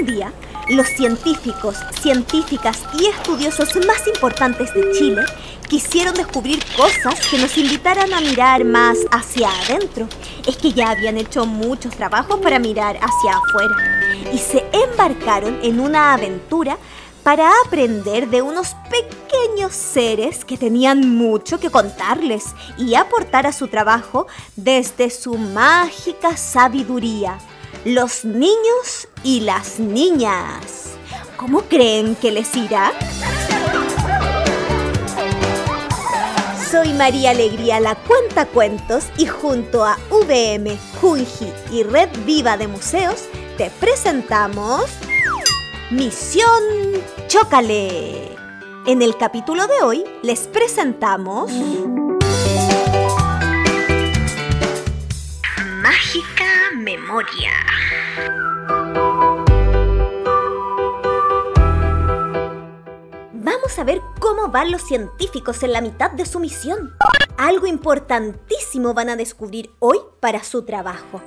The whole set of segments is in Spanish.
Un día, los científicos, científicas y estudiosos más importantes de Chile quisieron descubrir cosas que nos invitaran a mirar más hacia adentro. Es que ya habían hecho muchos trabajos para mirar hacia afuera y se embarcaron en una aventura para aprender de unos pequeños seres que tenían mucho que contarles y aportar a su trabajo desde su mágica sabiduría. Los niños y las niñas. ¿Cómo creen que les irá? Soy María Alegría, la cuenta cuentos, y junto a VM, Junji y Red Viva de Museos, te presentamos Misión Chócale. En el capítulo de hoy les presentamos Mágica Memoria. Vamos a ver cómo van los científicos en la mitad de su misión. Algo importantísimo van a descubrir hoy para su trabajo.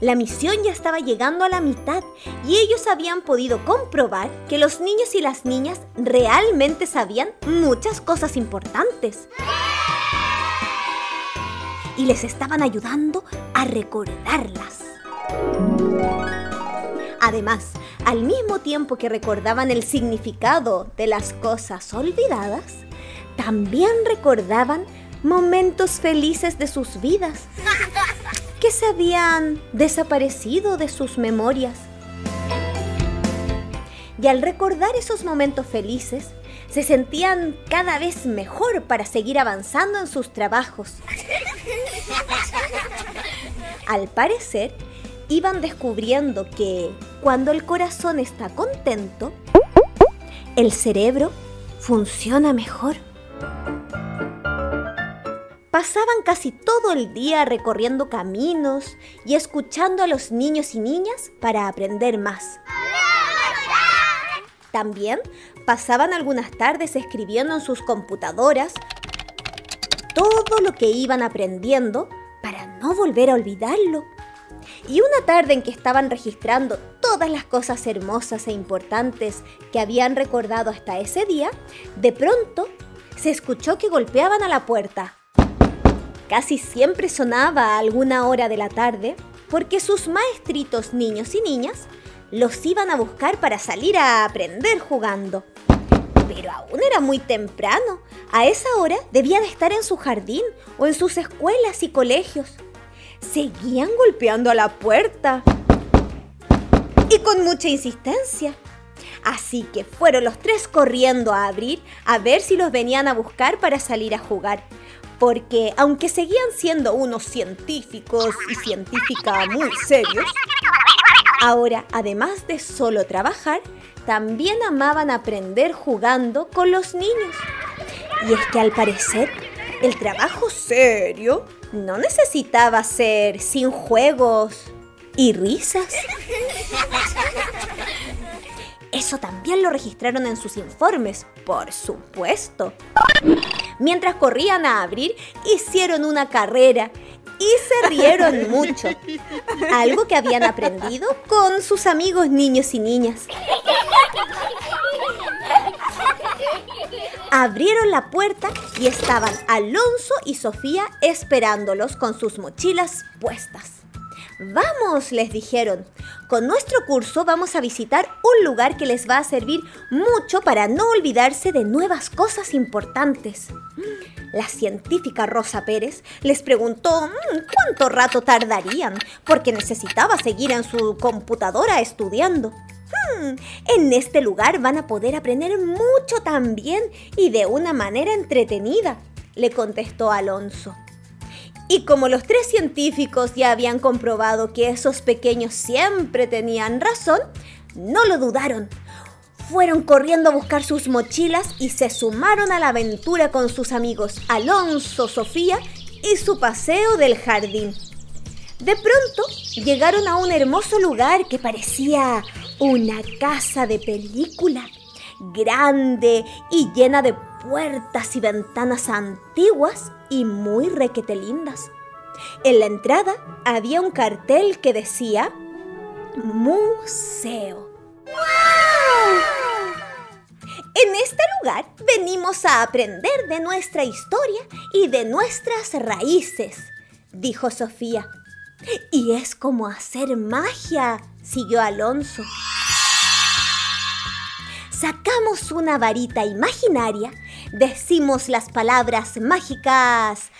La misión ya estaba llegando a la mitad y ellos habían podido comprobar que los niños y las niñas realmente sabían muchas cosas importantes. Y les estaban ayudando a recordarlas. Además, al mismo tiempo que recordaban el significado de las cosas olvidadas, también recordaban momentos felices de sus vidas que se habían desaparecido de sus memorias. Y al recordar esos momentos felices, se sentían cada vez mejor para seguir avanzando en sus trabajos. Al parecer, iban descubriendo que cuando el corazón está contento, el cerebro funciona mejor. Pasaban casi todo el día recorriendo caminos y escuchando a los niños y niñas para aprender más. También pasaban algunas tardes escribiendo en sus computadoras todo lo que iban aprendiendo para no volver a olvidarlo. Y una tarde en que estaban registrando todas las cosas hermosas e importantes que habían recordado hasta ese día, de pronto se escuchó que golpeaban a la puerta. Casi siempre sonaba a alguna hora de la tarde porque sus maestritos niños y niñas los iban a buscar para salir a aprender jugando. Pero aún era muy temprano. A esa hora debían estar en su jardín o en sus escuelas y colegios. Seguían golpeando a la puerta. Y con mucha insistencia. Así que fueron los tres corriendo a abrir a ver si los venían a buscar para salir a jugar porque aunque seguían siendo unos científicos y científicas muy serios, ahora, además de solo trabajar, también amaban aprender jugando con los niños. Y es que al parecer, el trabajo serio no necesitaba ser sin juegos y risas. Eso también lo registraron en sus informes, por supuesto. Mientras corrían a abrir, hicieron una carrera y se rieron mucho. Algo que habían aprendido con sus amigos niños y niñas. Abrieron la puerta y estaban Alonso y Sofía esperándolos con sus mochilas puestas. Vamos, les dijeron. Con nuestro curso vamos a visitar un lugar que les va a servir mucho para no olvidarse de nuevas cosas importantes. La científica Rosa Pérez les preguntó mm, cuánto rato tardarían, porque necesitaba seguir en su computadora estudiando. Hmm, en este lugar van a poder aprender mucho también y de una manera entretenida, le contestó Alonso. Y como los tres científicos ya habían comprobado que esos pequeños siempre tenían razón, no lo dudaron. Fueron corriendo a buscar sus mochilas y se sumaron a la aventura con sus amigos Alonso, Sofía y su paseo del jardín. De pronto llegaron a un hermoso lugar que parecía una casa de película, grande y llena de puertas y ventanas antiguas y muy requete lindas. En la entrada había un cartel que decía museo. En este lugar venimos a aprender de nuestra historia y de nuestras raíces, dijo Sofía. Y es como hacer magia, siguió Alonso. Sacamos una varita imaginaria, decimos las palabras mágicas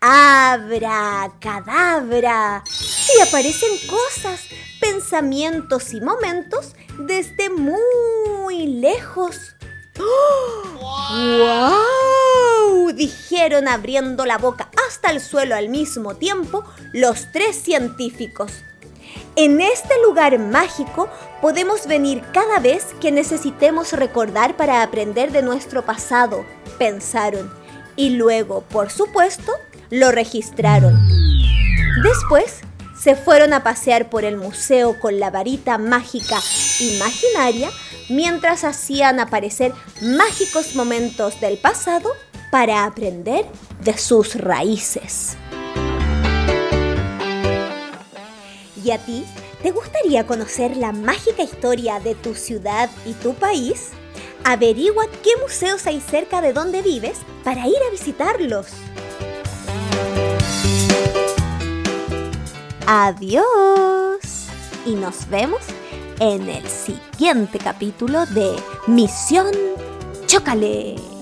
abra, cadabra, y aparecen cosas, pensamientos y momentos desde muy lejos. ¡Wow! Dijeron abriendo la boca hasta el suelo al mismo tiempo los tres científicos. En este lugar mágico podemos venir cada vez que necesitemos recordar para aprender de nuestro pasado, pensaron. Y luego, por supuesto, lo registraron. Después, se fueron a pasear por el museo con la varita mágica imaginaria mientras hacían aparecer mágicos momentos del pasado para aprender de sus raíces. ¿Y a ti? ¿Te gustaría conocer la mágica historia de tu ciudad y tu país? Averigua qué museos hay cerca de donde vives para ir a visitarlos. Adiós y nos vemos en el siguiente capítulo de Misión Chócale.